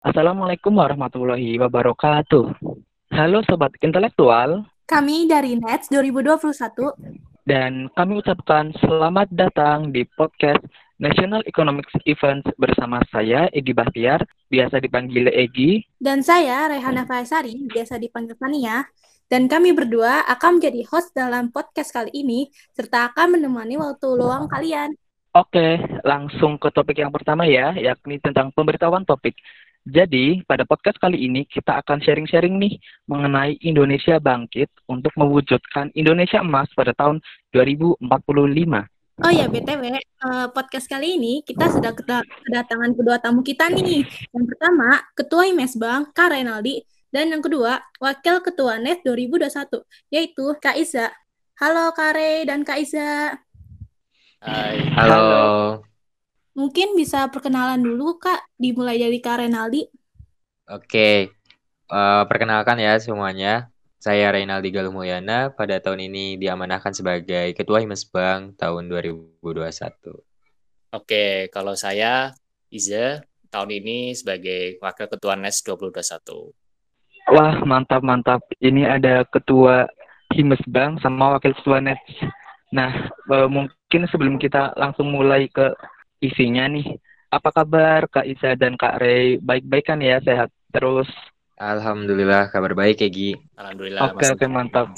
Assalamualaikum warahmatullahi wabarakatuh. Halo Sobat Intelektual. Kami dari NETS 2021. Dan kami ucapkan selamat datang di podcast National Economics Events bersama saya, Egi Bahtiar, biasa dipanggil Egi. Dan saya, Rehana Faisari, biasa dipanggil Fania. Dan kami berdua akan menjadi host dalam podcast kali ini, serta akan menemani waktu luang kalian. Oke, langsung ke topik yang pertama ya, yakni tentang pemberitahuan topik. Jadi, pada podcast kali ini kita akan sharing-sharing nih mengenai Indonesia bangkit untuk mewujudkan Indonesia emas pada tahun 2045. Oh ya, BTW, uh, eh, podcast kali ini kita sudah kedatangan kedua tamu kita nih. Yang pertama, Ketua IMES Bank, Kak Renaldi, dan yang kedua, Wakil Ketua NET 2021, yaitu Kak Iza. Halo Kak Re dan Kak Iza. Hai. Halo. Halo. Mungkin bisa perkenalan dulu Kak, dimulai dari Kak Renaldi. Oke, uh, perkenalkan ya semuanya. Saya Renaldi Galumulyana, pada tahun ini diamanahkan sebagai Ketua Himes Bank tahun 2021. Oke, kalau saya Iza, tahun ini sebagai Wakil Ketua NES 2021. Wah, mantap-mantap. Ini ada Ketua Himes Bank sama Wakil Ketua NES. Nah, uh, mungkin sebelum kita langsung mulai ke isinya nih. Apa kabar Kak Isa dan Kak Ray? Baik-baik kan ya, sehat terus? Alhamdulillah kabar baik Egi. Alhamdulillah. Oke oke mantap.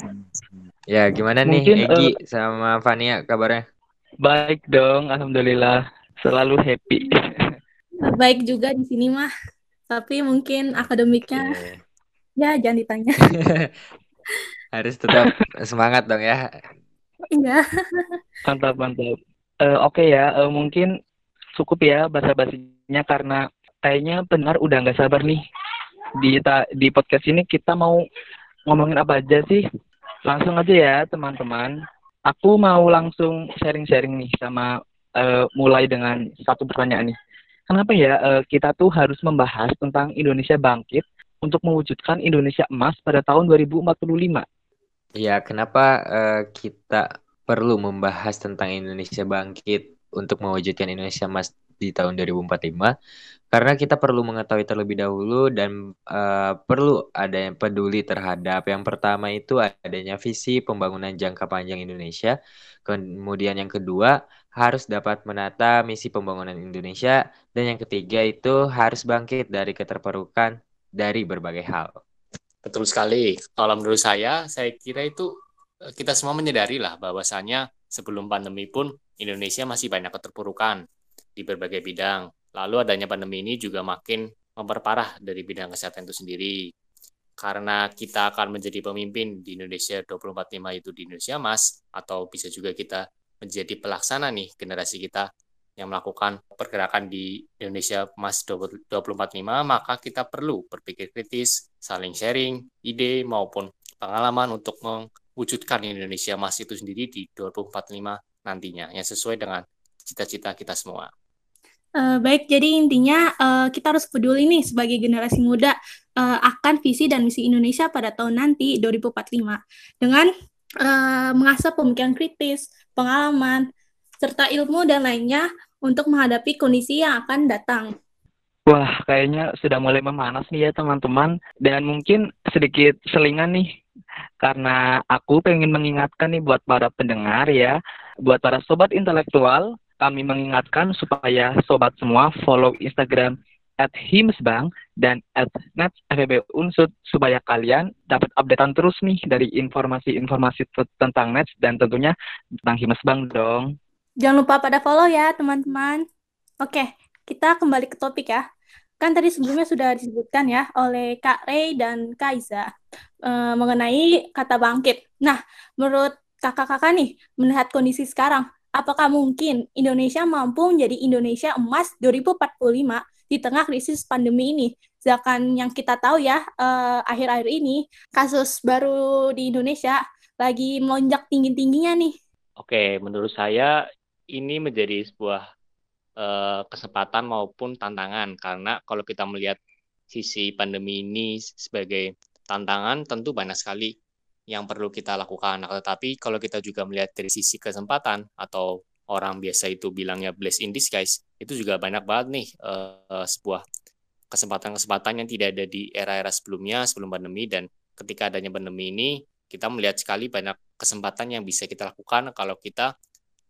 Ya gimana Mungkin, nih Egi uh, sama Fania kabarnya? Baik dong, alhamdulillah. Selalu happy. Baik juga di sini mah. Tapi mungkin akademiknya okay. ya jangan ditanya. Harus tetap semangat dong ya. Iya. mantap mantap. Uh, Oke okay ya, uh, mungkin cukup ya basa-basinya karena kayaknya benar udah nggak sabar nih. Di di podcast ini kita mau ngomongin apa aja sih? Langsung aja ya teman-teman. Aku mau langsung sharing-sharing nih sama uh, mulai dengan satu pertanyaan nih. Kenapa ya uh, kita tuh harus membahas tentang Indonesia bangkit untuk mewujudkan Indonesia emas pada tahun 2045 ya kenapa uh, kita perlu membahas tentang Indonesia bangkit untuk mewujudkan Indonesia Emas di tahun 2045 karena kita perlu mengetahui terlebih dahulu dan uh, perlu ada yang peduli terhadap yang pertama itu adanya visi pembangunan jangka panjang Indonesia kemudian yang kedua harus dapat menata misi pembangunan Indonesia dan yang ketiga itu harus bangkit dari keterpurukan dari berbagai hal. Betul sekali. Kalau menurut saya, saya kira itu eh, kita semua menyadari lah bahwasanya sebelum pandemi pun Indonesia masih banyak keterpurukan di berbagai bidang. Lalu adanya pandemi ini juga makin memperparah dari bidang kesehatan itu sendiri. Karena kita akan menjadi pemimpin di Indonesia 245 itu di Indonesia Mas, atau bisa juga kita menjadi pelaksana nih generasi kita yang melakukan pergerakan di Indonesia Mas 245, maka kita perlu berpikir kritis, saling sharing ide maupun pengalaman untuk mewujudkan Indonesia Mas itu sendiri di 2045 nantinya yang sesuai dengan cita-cita kita semua. Uh, baik, jadi intinya uh, kita harus peduli nih sebagai generasi muda uh, akan visi dan misi Indonesia pada tahun nanti 2045 dengan uh, mengasah pemikiran kritis, pengalaman, serta ilmu dan lainnya untuk menghadapi kondisi yang akan datang. Wah, kayaknya sudah mulai memanas nih ya teman-teman. Dan mungkin sedikit selingan nih, karena aku pengen mengingatkan nih buat para pendengar ya, Buat para sobat intelektual, kami mengingatkan supaya sobat semua follow Instagram at Himsbang dan at supaya kalian dapat updatean terus nih dari informasi-informasi tentang Nets dan tentunya tentang Himsbang dong. Jangan lupa pada follow ya teman-teman. Oke, kita kembali ke topik ya. Kan tadi sebelumnya sudah disebutkan ya oleh Kak Ray dan Kak Iza e, mengenai kata bangkit. Nah, menurut kakak-kakak nih melihat kondisi sekarang, apakah mungkin Indonesia mampu menjadi Indonesia emas 2045 di tengah krisis pandemi ini? Sedangkan yang kita tahu ya, eh, akhir-akhir uh, ini kasus baru di Indonesia lagi melonjak tinggi-tingginya nih. Oke, menurut saya ini menjadi sebuah uh, kesempatan maupun tantangan karena kalau kita melihat sisi pandemi ini sebagai tantangan tentu banyak sekali yang perlu kita lakukan. Nah, tetapi kalau kita juga melihat dari sisi kesempatan atau orang biasa itu bilangnya bless in disguise, itu juga banyak banget nih uh, sebuah kesempatan-kesempatan yang tidak ada di era-era sebelumnya, sebelum pandemi, dan ketika adanya pandemi ini, kita melihat sekali banyak kesempatan yang bisa kita lakukan kalau kita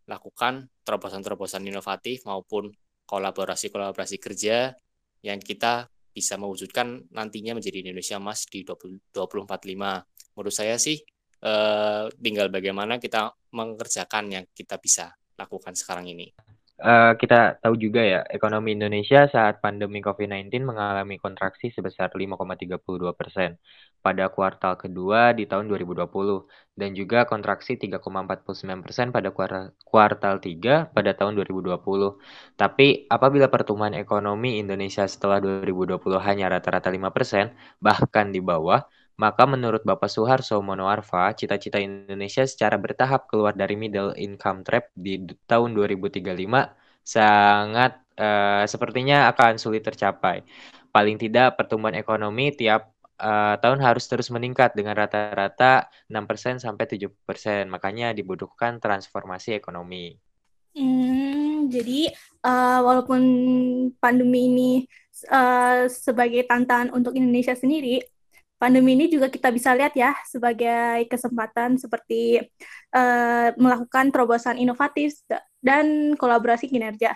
lakukan terobosan-terobosan inovatif maupun kolaborasi-kolaborasi kerja yang kita bisa mewujudkan nantinya menjadi Indonesia Emas di 2045. Menurut saya sih eh, tinggal bagaimana kita mengerjakan yang kita bisa lakukan sekarang ini uh, kita tahu juga ya, ekonomi Indonesia saat pandemi COVID-19 mengalami kontraksi sebesar 5,32 persen pada kuartal kedua di tahun 2020 dan juga kontraksi 3,49 persen pada kuartal 3 pada tahun 2020. Tapi apabila pertumbuhan ekonomi Indonesia setelah 2020 hanya rata-rata 5 persen, bahkan di bawah, maka menurut Bapak Suharso Monoarfa, cita-cita Indonesia secara bertahap keluar dari middle income trap di tahun 2035 sangat uh, sepertinya akan sulit tercapai. Paling tidak pertumbuhan ekonomi tiap uh, tahun harus terus meningkat dengan rata-rata 6% sampai 7%. Makanya dibutuhkan transformasi ekonomi. Hmm, jadi uh, walaupun pandemi ini uh, sebagai tantangan untuk Indonesia sendiri, pandemi ini juga kita bisa lihat ya sebagai kesempatan seperti uh, melakukan terobosan inovatif dan kolaborasi kinerja.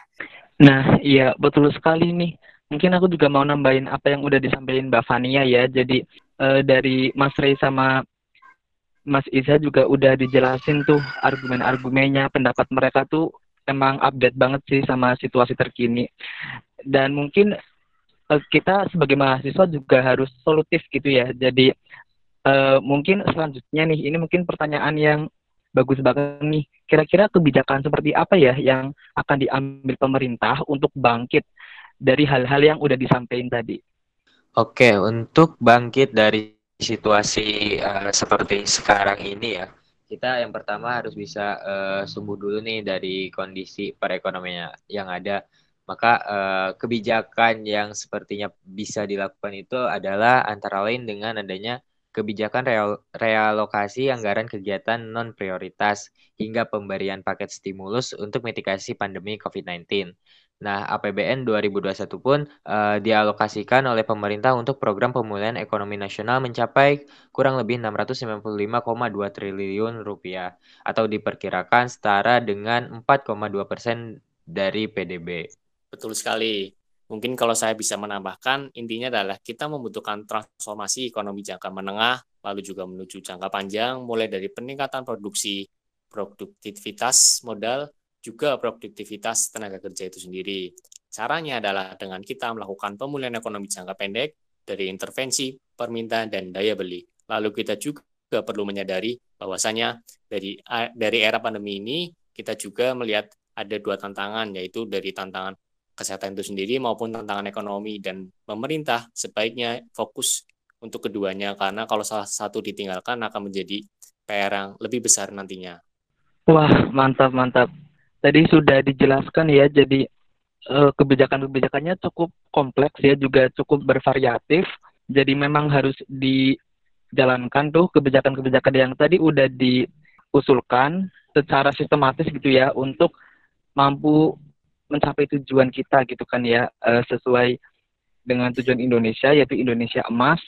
Nah, iya betul sekali nih. Mungkin aku juga mau nambahin apa yang udah disampaikan Mbak Fania ya. Jadi uh, dari Mas Rey sama Mas Isa juga udah dijelasin tuh argumen-argumennya, pendapat mereka tuh emang update banget sih sama situasi terkini. Dan mungkin kita sebagai mahasiswa juga harus solutif gitu ya. Jadi uh, mungkin selanjutnya nih, ini mungkin pertanyaan yang bagus banget nih. Kira-kira kebijakan seperti apa ya yang akan diambil pemerintah untuk bangkit dari hal-hal yang udah disampaikan tadi? Oke, untuk bangkit dari situasi uh, seperti sekarang ini ya, kita yang pertama harus bisa uh, sembuh dulu nih dari kondisi perekonomian yang ada maka eh, kebijakan yang sepertinya bisa dilakukan itu adalah antara lain dengan adanya kebijakan real, realokasi anggaran kegiatan non prioritas hingga pemberian paket stimulus untuk mitigasi pandemi COVID-19. Nah, APBN 2021 pun uh, dialokasikan oleh pemerintah untuk program pemulihan ekonomi nasional mencapai kurang lebih 695,2 triliun rupiah atau diperkirakan setara dengan 4,2 persen dari PDB. Betul sekali. Mungkin kalau saya bisa menambahkan, intinya adalah kita membutuhkan transformasi ekonomi jangka menengah, lalu juga menuju jangka panjang, mulai dari peningkatan produksi, produktivitas modal, juga produktivitas tenaga kerja itu sendiri. Caranya adalah dengan kita melakukan pemulihan ekonomi jangka pendek dari intervensi, permintaan, dan daya beli. Lalu kita juga perlu menyadari bahwasanya dari dari era pandemi ini kita juga melihat ada dua tantangan yaitu dari tantangan kesehatan itu sendiri maupun tantangan ekonomi dan pemerintah sebaiknya fokus untuk keduanya karena kalau salah satu ditinggalkan akan menjadi PR yang lebih besar nantinya. Wah, mantap mantap. Tadi sudah dijelaskan ya, jadi eh, kebijakan-kebijakannya cukup kompleks ya, juga cukup bervariatif. Jadi memang harus dijalankan tuh kebijakan-kebijakan yang tadi udah diusulkan secara sistematis gitu ya untuk mampu mencapai tujuan kita gitu kan ya uh, sesuai dengan tujuan Indonesia yaitu Indonesia emas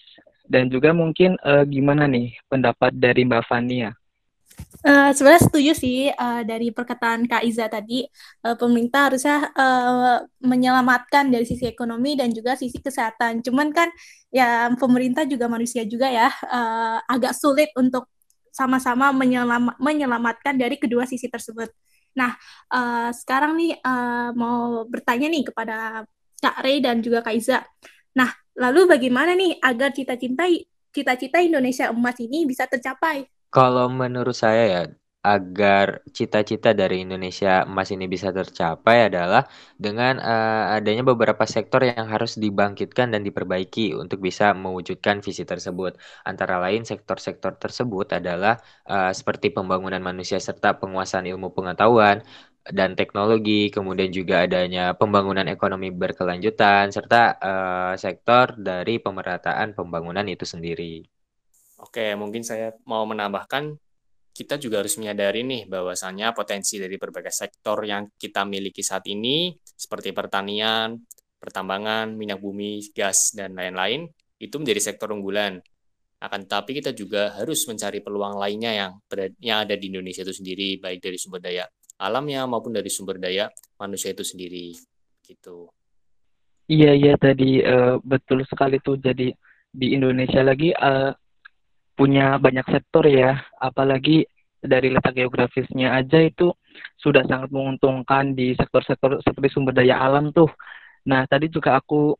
dan juga mungkin uh, gimana nih pendapat dari Mbak Fania? Uh, sebenarnya setuju sih uh, dari perkataan Kak Iza tadi uh, pemerintah harusnya uh, menyelamatkan dari sisi ekonomi dan juga sisi kesehatan. Cuman kan ya pemerintah juga manusia juga ya uh, agak sulit untuk sama-sama menyelam menyelamatkan dari kedua sisi tersebut. Nah, uh, sekarang nih uh, mau bertanya nih kepada Kak Rey dan juga Kak Iza. Nah, lalu bagaimana nih agar cita-cita cita-cita Indonesia emas ini bisa tercapai? Kalau menurut saya ya, agar cita-cita dari Indonesia emas ini bisa tercapai adalah dengan uh, adanya beberapa sektor yang harus dibangkitkan dan diperbaiki untuk bisa mewujudkan visi tersebut. Antara lain sektor-sektor tersebut adalah uh, seperti pembangunan manusia serta penguasaan ilmu pengetahuan dan teknologi, kemudian juga adanya pembangunan ekonomi berkelanjutan serta uh, sektor dari pemerataan pembangunan itu sendiri. Oke, mungkin saya mau menambahkan kita juga harus menyadari nih bahwasannya potensi dari berbagai sektor yang kita miliki saat ini seperti pertanian, pertambangan, minyak bumi, gas, dan lain-lain, itu menjadi sektor unggulan. Akan tetapi kita juga harus mencari peluang lainnya yang, yang ada di Indonesia itu sendiri, baik dari sumber daya alamnya maupun dari sumber daya manusia itu sendiri. Gitu. Iya iya tadi uh, betul sekali tuh. Jadi di Indonesia lagi uh, punya banyak sektor ya, apalagi dari letak geografisnya aja itu sudah sangat menguntungkan di sektor-sektor seperti sumber daya alam tuh. Nah, tadi juga aku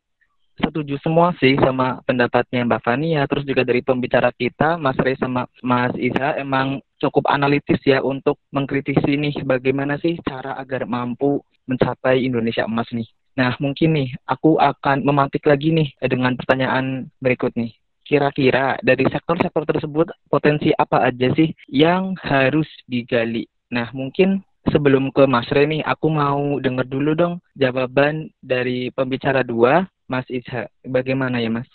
setuju semua sih sama pendapatnya Mbak Fania, terus juga dari pembicara kita, Mas Rey sama Mas Isa, emang cukup analitis ya untuk mengkritisi nih bagaimana sih cara agar mampu mencapai Indonesia emas nih. Nah, mungkin nih aku akan memantik lagi nih dengan pertanyaan berikut nih. Kira-kira dari sektor-sektor tersebut potensi apa aja sih yang harus digali? Nah, mungkin sebelum ke Mas Rey nih, aku mau dengar dulu dong jawaban dari pembicara dua, Mas Isha. Bagaimana ya, Mas?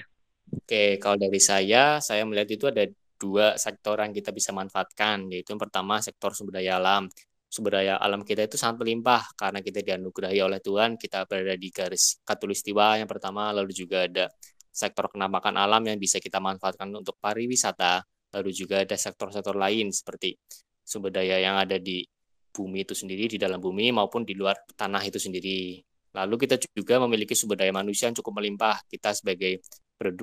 Oke, kalau dari saya, saya melihat itu ada dua sektor yang kita bisa manfaatkan, yaitu yang pertama sektor sumber daya alam. Sumber daya alam kita itu sangat melimpah karena kita dianugerahi oleh Tuhan, kita berada di garis katulistiwa yang pertama, lalu juga ada sektor kenamakan alam yang bisa kita manfaatkan untuk pariwisata, lalu juga ada sektor-sektor lain seperti sumber daya yang ada di bumi itu sendiri, di dalam bumi maupun di luar tanah itu sendiri. Lalu kita juga memiliki sumber daya manusia yang cukup melimpah. Kita sebagai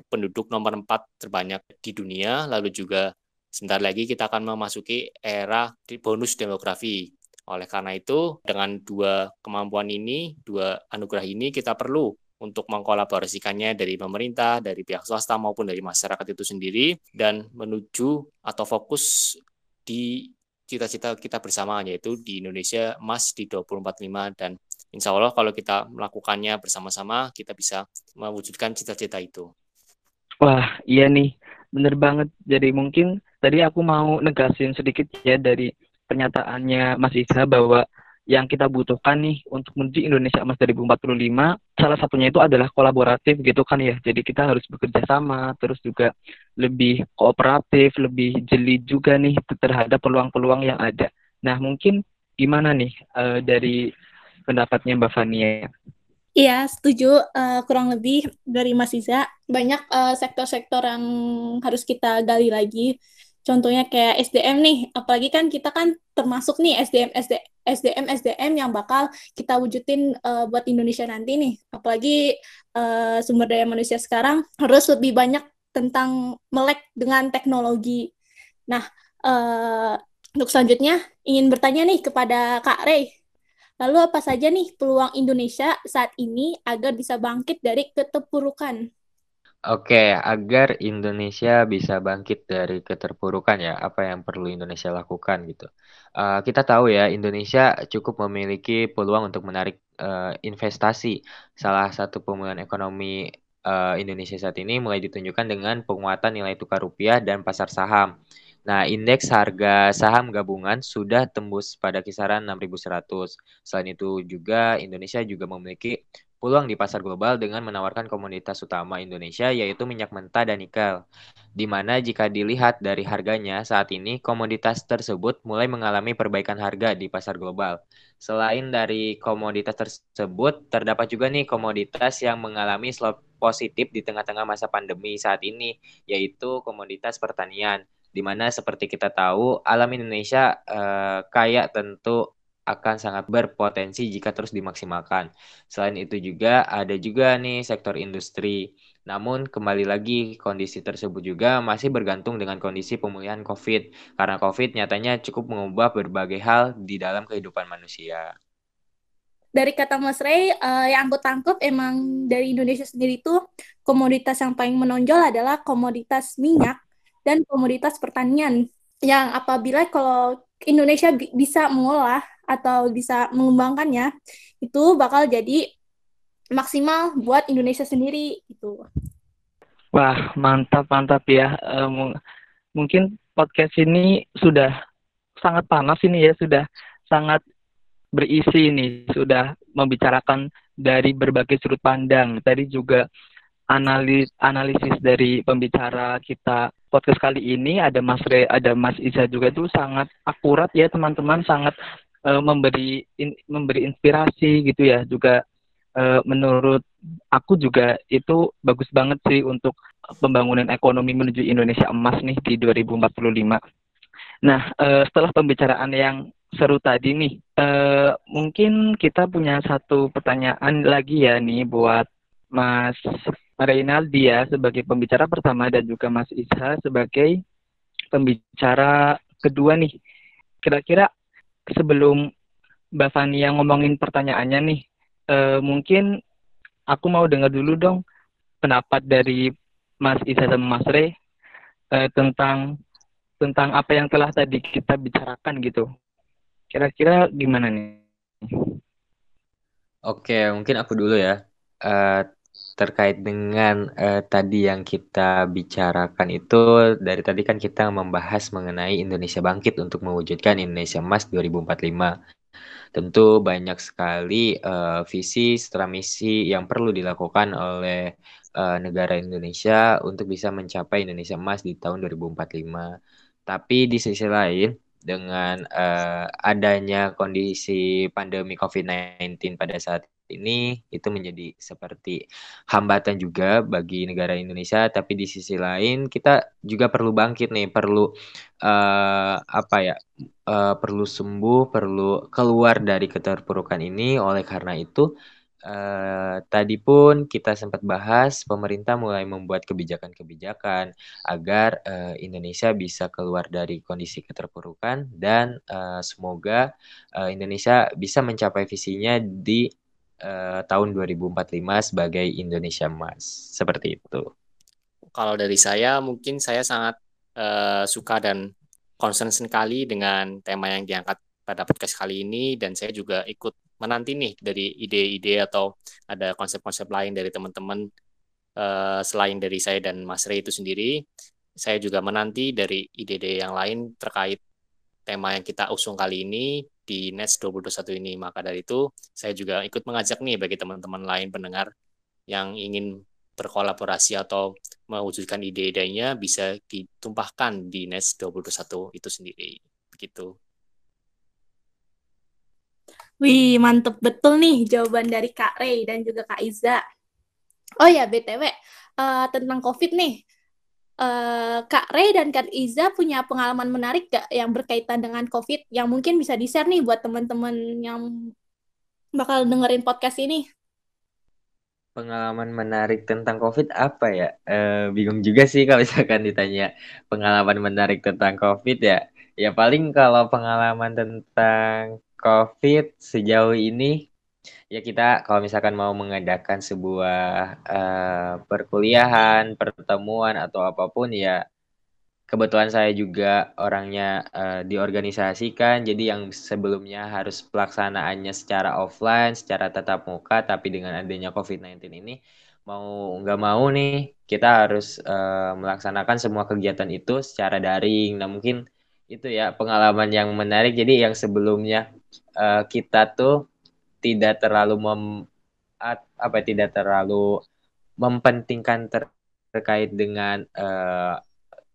penduduk nomor 4 terbanyak di dunia, lalu juga sebentar lagi kita akan memasuki era bonus demografi. Oleh karena itu, dengan dua kemampuan ini, dua anugerah ini, kita perlu untuk mengkolaborasikannya dari pemerintah, dari pihak swasta maupun dari masyarakat itu sendiri dan menuju atau fokus di cita-cita kita bersama yaitu di Indonesia emas di 2045 dan insya Allah kalau kita melakukannya bersama-sama kita bisa mewujudkan cita-cita itu. Wah iya nih bener banget. Jadi mungkin tadi aku mau negasin sedikit ya dari pernyataannya Mas Isa bahwa yang kita butuhkan nih untuk menuju Indonesia Emas 2045 salah satunya itu adalah kolaboratif gitu kan ya jadi kita harus bekerja sama terus juga lebih kooperatif lebih jeli juga nih terhadap peluang-peluang yang ada nah mungkin gimana nih uh, dari pendapatnya Mbak Fania. Iya, setuju. Uh, kurang lebih dari Mas Iza, banyak sektor eh, sektor-sektor yang harus kita gali lagi. Contohnya kayak SDM nih, apalagi kan kita kan termasuk nih SDM SD, SDM SDM yang bakal kita wujudin uh, buat Indonesia nanti nih. Apalagi uh, sumber daya manusia sekarang harus lebih banyak tentang melek dengan teknologi. Nah, uh, untuk selanjutnya ingin bertanya nih kepada Kak Rey Lalu apa saja nih peluang Indonesia saat ini agar bisa bangkit dari keterpurukan? Oke, agar Indonesia bisa bangkit dari keterpurukan ya, apa yang perlu Indonesia lakukan gitu. Uh, kita tahu ya, Indonesia cukup memiliki peluang untuk menarik uh, investasi. Salah satu pemulihan ekonomi uh, Indonesia saat ini mulai ditunjukkan dengan penguatan nilai tukar rupiah dan pasar saham. Nah, indeks harga saham gabungan sudah tembus pada kisaran 6.100. Selain itu juga Indonesia juga memiliki peluang di pasar global dengan menawarkan komoditas utama Indonesia yaitu minyak mentah dan nikel. Di mana jika dilihat dari harganya saat ini komoditas tersebut mulai mengalami perbaikan harga di pasar global. Selain dari komoditas tersebut, terdapat juga nih komoditas yang mengalami slot positif di tengah-tengah masa pandemi saat ini, yaitu komoditas pertanian di mana seperti kita tahu alam Indonesia eh, kaya tentu akan sangat berpotensi jika terus dimaksimalkan. Selain itu juga ada juga nih sektor industri. Namun kembali lagi kondisi tersebut juga masih bergantung dengan kondisi pemulihan COVID karena COVID nyatanya cukup mengubah berbagai hal di dalam kehidupan manusia. Dari kata Mas Ray, uh, yang aku tangkap emang dari Indonesia sendiri itu komoditas yang paling menonjol adalah komoditas minyak dan komoditas pertanian yang apabila kalau Indonesia bisa mengolah atau bisa mengembangkannya itu bakal jadi maksimal buat Indonesia sendiri itu. Wah mantap mantap ya. Uh, mungkin podcast ini sudah sangat panas ini ya sudah sangat berisi ini sudah membicarakan dari berbagai sudut pandang. Tadi juga analis analisis dari pembicara kita podcast kali ini ada Mas Re, ada Mas Iza juga itu sangat akurat ya teman-teman, sangat uh, memberi in, memberi inspirasi gitu ya, juga uh, menurut aku juga itu bagus banget sih untuk pembangunan ekonomi menuju Indonesia emas nih di 2045. Nah, uh, setelah pembicaraan yang seru tadi nih, uh, mungkin kita punya satu pertanyaan lagi ya nih buat Mas Reynaldi ya sebagai pembicara pertama dan juga Mas Isha sebagai pembicara kedua nih. Kira-kira sebelum Mbak yang ngomongin pertanyaannya nih, uh, mungkin aku mau dengar dulu dong pendapat dari Mas Isa dan Mas Re uh, tentang tentang apa yang telah tadi kita bicarakan gitu. Kira-kira gimana nih? Oke, mungkin aku dulu ya. Uh, terkait dengan uh, tadi yang kita bicarakan itu dari tadi kan kita membahas mengenai Indonesia bangkit untuk mewujudkan Indonesia Emas 2045. Tentu banyak sekali uh, visi setelah misi yang perlu dilakukan oleh uh, negara Indonesia untuk bisa mencapai Indonesia Emas di tahun 2045. Tapi di sisi lain dengan adanya kondisi pandemi COVID-19 pada saat ini itu menjadi seperti hambatan juga bagi negara Indonesia. Tapi di sisi lain kita juga perlu bangkit nih perlu uh, apa ya uh, perlu sembuh perlu keluar dari keterpurukan ini. Oleh karena itu Uh, tadi pun kita sempat bahas pemerintah mulai membuat kebijakan-kebijakan agar uh, Indonesia bisa keluar dari kondisi keterpurukan dan uh, semoga uh, Indonesia bisa mencapai visinya di uh, tahun 2045 sebagai Indonesia Emas. Seperti itu. Kalau dari saya mungkin saya sangat uh, suka dan concern sekali dengan tema yang diangkat pada podcast kali ini dan saya juga ikut menanti nih dari ide-ide atau ada konsep-konsep lain dari teman-teman uh, selain dari saya dan Mas Ray itu sendiri. Saya juga menanti dari ide-ide yang lain terkait tema yang kita usung kali ini di Nets 2021 ini. Maka dari itu, saya juga ikut mengajak nih bagi teman-teman lain pendengar yang ingin berkolaborasi atau mewujudkan ide-idenya bisa ditumpahkan di Nets 2021 itu sendiri. Begitu. Wih, mantep betul nih jawaban dari Kak Ray dan juga Kak Iza. Oh ya, BTW, uh, eh, tentang COVID nih uh, Kak Ray dan Kak Iza punya pengalaman menarik gak yang berkaitan dengan COVID yang mungkin bisa di-share nih buat teman-teman yang bakal dengerin podcast ini? Pengalaman menarik tentang COVID apa ya? Uh, bingung juga sih kalau misalkan ditanya pengalaman menarik tentang COVID ya. Ya paling kalau pengalaman tentang COVID sejauh ini ya kita kalau misalkan mau mengadakan sebuah uh, perkuliahan, pertemuan atau apa pun ya kebetulan saya juga orangnya uh, diorganisasikan jadi yang sebelumnya harus pelaksanaannya secara offline, secara tatap muka tapi dengan adanya COVID-19 ini mau nggak mau nih kita harus uh, melaksanakan semua kegiatan itu secara daring. Nah mungkin itu ya pengalaman yang menarik. Jadi yang sebelumnya uh, kita tuh tidak terlalu mem apa tidak terlalu mempentingkan ter, terkait dengan uh,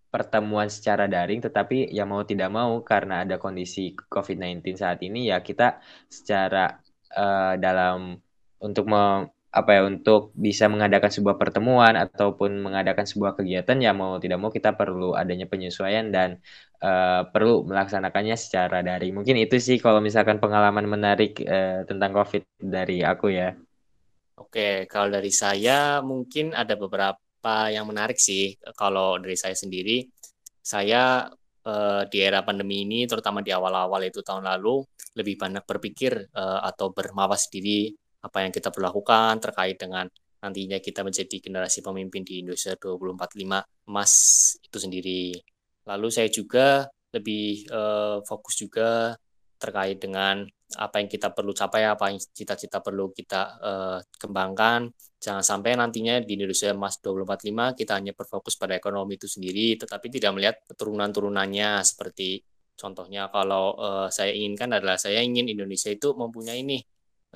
pertemuan secara daring tetapi ya mau tidak mau karena ada kondisi COVID-19 saat ini ya kita secara uh, dalam untuk mem, apa ya untuk bisa mengadakan sebuah pertemuan ataupun mengadakan sebuah kegiatan ya mau tidak mau kita perlu adanya penyesuaian dan uh, perlu melaksanakannya secara dari mungkin itu sih kalau misalkan pengalaman menarik uh, tentang COVID dari aku ya. Oke, kalau dari saya mungkin ada beberapa yang menarik sih. Kalau dari saya sendiri, saya uh, di era pandemi ini, terutama di awal-awal itu tahun lalu, lebih banyak berpikir uh, atau bermawas diri apa yang kita perlakukan terkait dengan nantinya kita menjadi generasi pemimpin di Indonesia 2045 emas itu sendiri. Lalu saya juga lebih uh, fokus juga terkait dengan apa yang kita perlu capai, apa yang cita-cita perlu kita uh, kembangkan. Jangan sampai nantinya di Indonesia Emas 2045 kita hanya berfokus pada ekonomi itu sendiri, tetapi tidak melihat turunan-turunannya seperti contohnya kalau uh, saya inginkan adalah saya ingin Indonesia itu mempunyai ini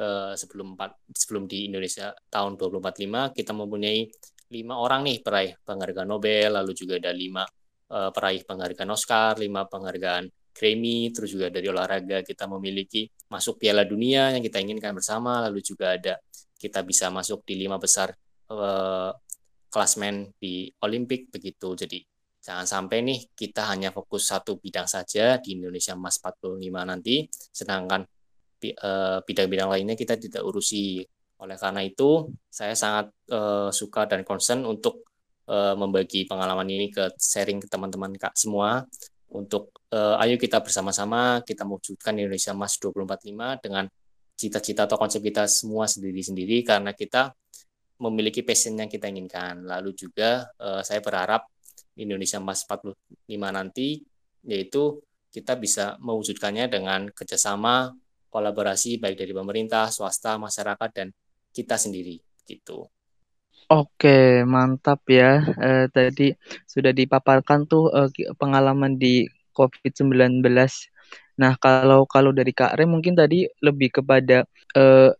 uh, sebelum empat sebelum di Indonesia tahun 2045 kita mempunyai lima orang nih peraih penghargaan Nobel lalu juga ada lima uh, peraih penghargaan Oscar lima penghargaan Grammy, terus juga dari olahraga kita memiliki masuk Piala Dunia yang kita inginkan bersama, lalu juga ada kita bisa masuk di lima besar uh, klasmen di Olimpik begitu. Jadi jangan sampai nih kita hanya fokus satu bidang saja di Indonesia Emas 45 nanti, sedangkan eh, bidang-bidang lainnya kita tidak urusi. Oleh karena itu, saya sangat uh, suka dan concern untuk uh, membagi pengalaman ini ke sharing ke teman-teman kak semua untuk uh, ayo kita bersama-sama kita mewujudkan Indonesia Emas 2045 dengan cita-cita atau konsep kita semua sendiri-sendiri karena kita memiliki passion yang kita inginkan. Lalu juga uh, saya berharap Indonesia Emas 45 nanti yaitu kita bisa mewujudkannya dengan kerjasama kolaborasi baik dari pemerintah, swasta, masyarakat dan kita sendiri gitu. Oke, mantap ya. Eh, tadi sudah dipaparkan tuh eh, pengalaman di COVID-19. Nah, kalau kalau dari Kak Re mungkin tadi lebih kepada eh,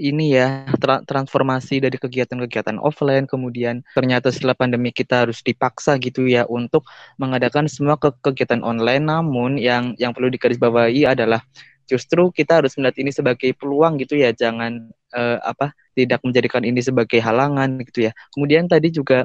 ini ya tra transformasi dari kegiatan-kegiatan offline kemudian ternyata setelah pandemi kita harus dipaksa gitu ya untuk mengadakan semua ke kegiatan online namun yang yang perlu digarisbawahi adalah justru kita harus melihat ini sebagai peluang gitu ya jangan uh, apa tidak menjadikan ini sebagai halangan gitu ya. Kemudian tadi juga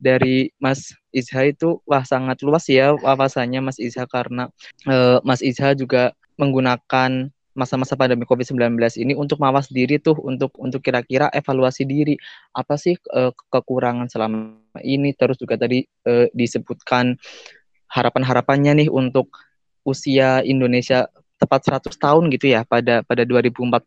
dari Mas Isha itu wah sangat luas ya wawasannya Mas Isha karena uh, Mas Isha juga menggunakan masa-masa pandemi COVID-19 ini untuk mawas diri tuh untuk untuk kira-kira evaluasi diri. Apa sih uh, kekurangan selama ini? Terus juga tadi uh, disebutkan harapan-harapannya nih untuk usia Indonesia tepat 100 tahun gitu ya pada pada 2045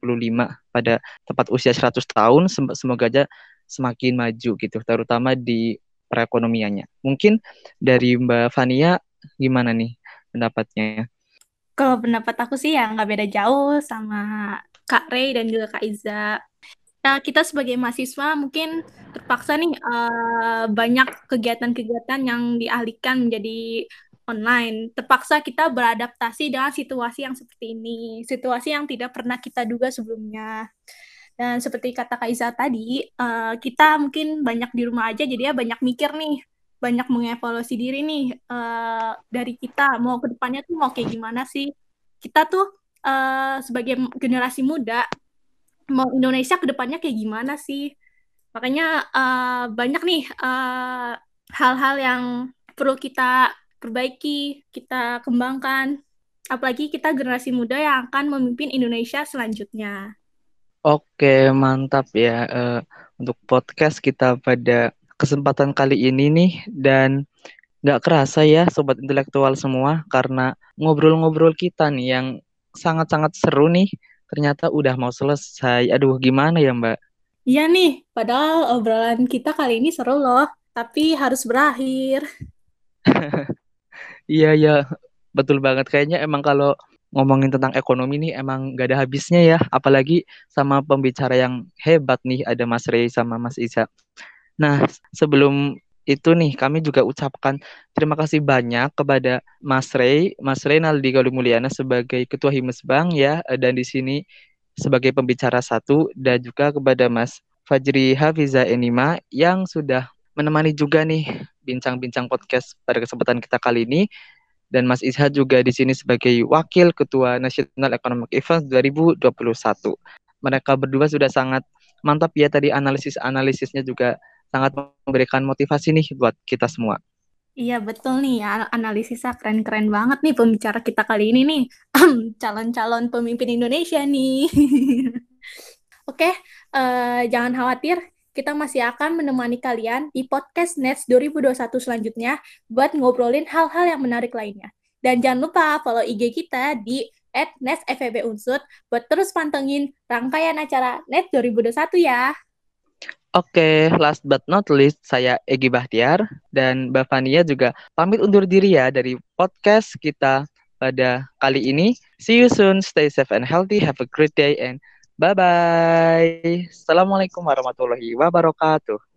pada tepat usia 100 tahun semoga aja semakin maju gitu terutama di perekonomiannya. Mungkin dari Mbak Fania gimana nih pendapatnya? Kalau pendapat aku sih ya nggak beda jauh sama Kak Ray dan juga Kak Iza. Nah, kita sebagai mahasiswa mungkin terpaksa nih uh, banyak kegiatan-kegiatan yang dialihkan menjadi online. Terpaksa kita beradaptasi dengan situasi yang seperti ini, situasi yang tidak pernah kita duga sebelumnya. Dan seperti kata Kaiza tadi, uh, kita mungkin banyak di rumah aja, jadi ya banyak mikir nih, banyak mengevaluasi diri nih uh, dari kita mau ke depannya tuh mau kayak gimana sih? Kita tuh uh, sebagai generasi muda mau Indonesia ke depannya kayak gimana sih? Makanya uh, banyak nih hal-hal uh, hal -hal yang perlu kita perbaiki, kita kembangkan. Apalagi kita generasi muda yang akan memimpin Indonesia selanjutnya. Oke, mantap ya uh, untuk podcast kita pada kesempatan kali ini nih dan nggak kerasa ya sobat intelektual semua karena ngobrol-ngobrol kita nih yang sangat-sangat seru nih ternyata udah mau selesai. Aduh, gimana ya Mbak? Iya nih, padahal obrolan kita kali ini seru loh, tapi harus berakhir. Iya ya betul banget. Kayaknya emang kalau ngomongin tentang ekonomi nih emang gak ada habisnya ya. Apalagi sama pembicara yang hebat nih ada Mas Rey sama Mas Isa. Nah sebelum itu nih kami juga ucapkan terima kasih banyak kepada Mas Rey, Mas Rey Naldi sebagai Ketua Himes Bank ya dan di sini sebagai pembicara satu dan juga kepada Mas Fajri Hafiza Enima yang sudah menemani juga nih bincang-bincang podcast pada kesempatan kita kali ini dan Mas Isha juga di sini sebagai Wakil Ketua National Economic Events 2021. Mereka berdua sudah sangat mantap ya tadi analisis-analisisnya juga sangat memberikan motivasi nih buat kita semua. Iya betul nih ya analisisnya keren-keren banget nih pembicara kita kali ini nih calon-calon pemimpin Indonesia nih. Oke, uh, jangan khawatir kita masih akan menemani kalian di podcast Nets 2021 selanjutnya buat ngobrolin hal-hal yang menarik lainnya. Dan jangan lupa follow IG kita di at buat terus pantengin rangkaian acara Net 2021 ya. Oke, last but not least, saya Egi Bahtiar dan Mbak Fania juga pamit undur diri ya dari podcast kita pada kali ini. See you soon, stay safe and healthy, have a great day and Bye bye. Assalamualaikum warahmatullahi wabarakatuh.